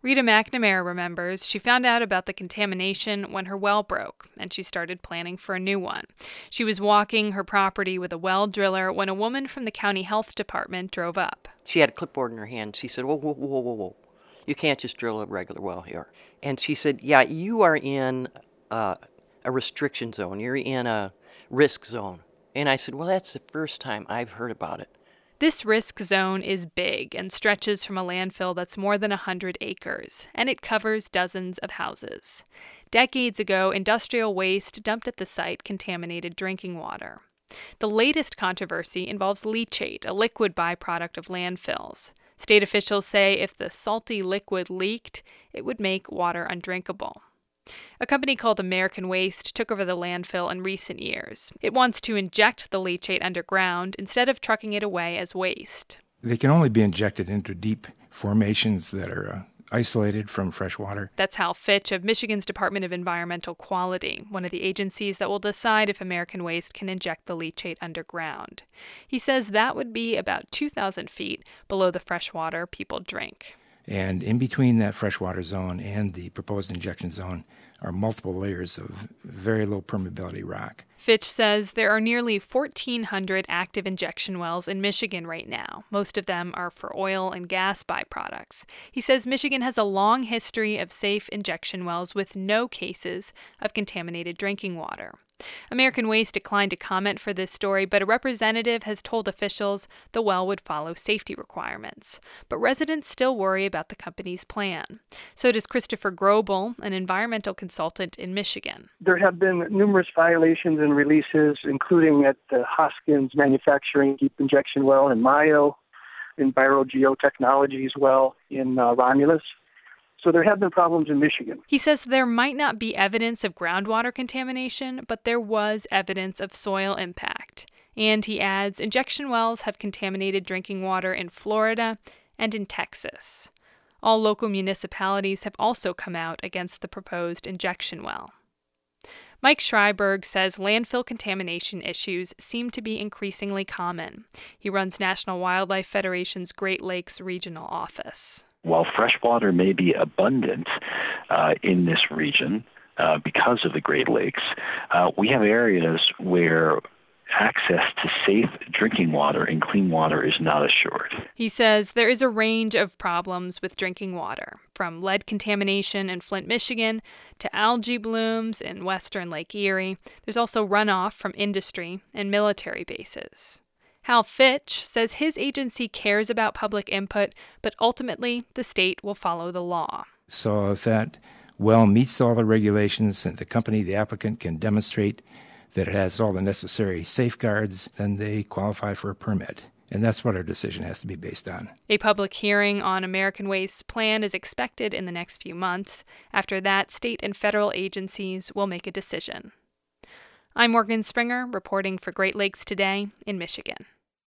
Rita McNamara remembers she found out about the contamination when her well broke and she started planning for a new one. She was walking her property with a well driller when a woman from the county health department drove up. She had a clipboard in her hand. She said, Whoa, whoa, whoa, whoa, whoa. You can't just drill a regular well here. And she said, Yeah, you are in uh, a restriction zone, you're in a risk zone. And I said, Well, that's the first time I've heard about it. This risk zone is big and stretches from a landfill that's more than 100 acres, and it covers dozens of houses. Decades ago, industrial waste dumped at the site contaminated drinking water. The latest controversy involves leachate, a liquid byproduct of landfills. State officials say if the salty liquid leaked, it would make water undrinkable. A company called American Waste took over the landfill in recent years. It wants to inject the leachate underground instead of trucking it away as waste. They can only be injected into deep formations that are uh, isolated from fresh water. That's Hal Fitch of Michigan's Department of Environmental Quality, one of the agencies that will decide if American Waste can inject the leachate underground. He says that would be about 2,000 feet below the fresh water people drink. And in between that freshwater zone and the proposed injection zone are multiple layers of very low permeability rock. Fitch says there are nearly 1,400 active injection wells in Michigan right now. Most of them are for oil and gas byproducts. He says Michigan has a long history of safe injection wells with no cases of contaminated drinking water. American Waste declined to comment for this story, but a representative has told officials the well would follow safety requirements. But residents still worry about the company's plan. So does Christopher Grobbel, an environmental consultant in Michigan. There have been numerous violations and releases, including at the Hoskins Manufacturing Deep Injection Well in Mayo, EnviroGeotechnologies Well in uh, Romulus. So there have been problems in Michigan. He says there might not be evidence of groundwater contamination, but there was evidence of soil impact. And he adds injection wells have contaminated drinking water in Florida and in Texas. All local municipalities have also come out against the proposed injection well. Mike Shriberg says landfill contamination issues seem to be increasingly common. He runs National Wildlife Federation's Great Lakes Regional Office while freshwater may be abundant uh, in this region uh, because of the Great Lakes, uh, we have areas where access to safe drinking water and clean water is not assured. He says there is a range of problems with drinking water, from lead contamination in Flint, Michigan, to algae blooms in western Lake Erie. There's also runoff from industry and military bases. Hal Fitch says his agency cares about public input, but ultimately the state will follow the law. So if that well meets all the regulations and the company, the applicant, can demonstrate that it has all the necessary safeguards, then they qualify for a permit. And that's what our decision has to be based on. A public hearing on American Waste's plan is expected in the next few months. After that, state and federal agencies will make a decision. I'm Morgan Springer, reporting for Great Lakes Today in Michigan.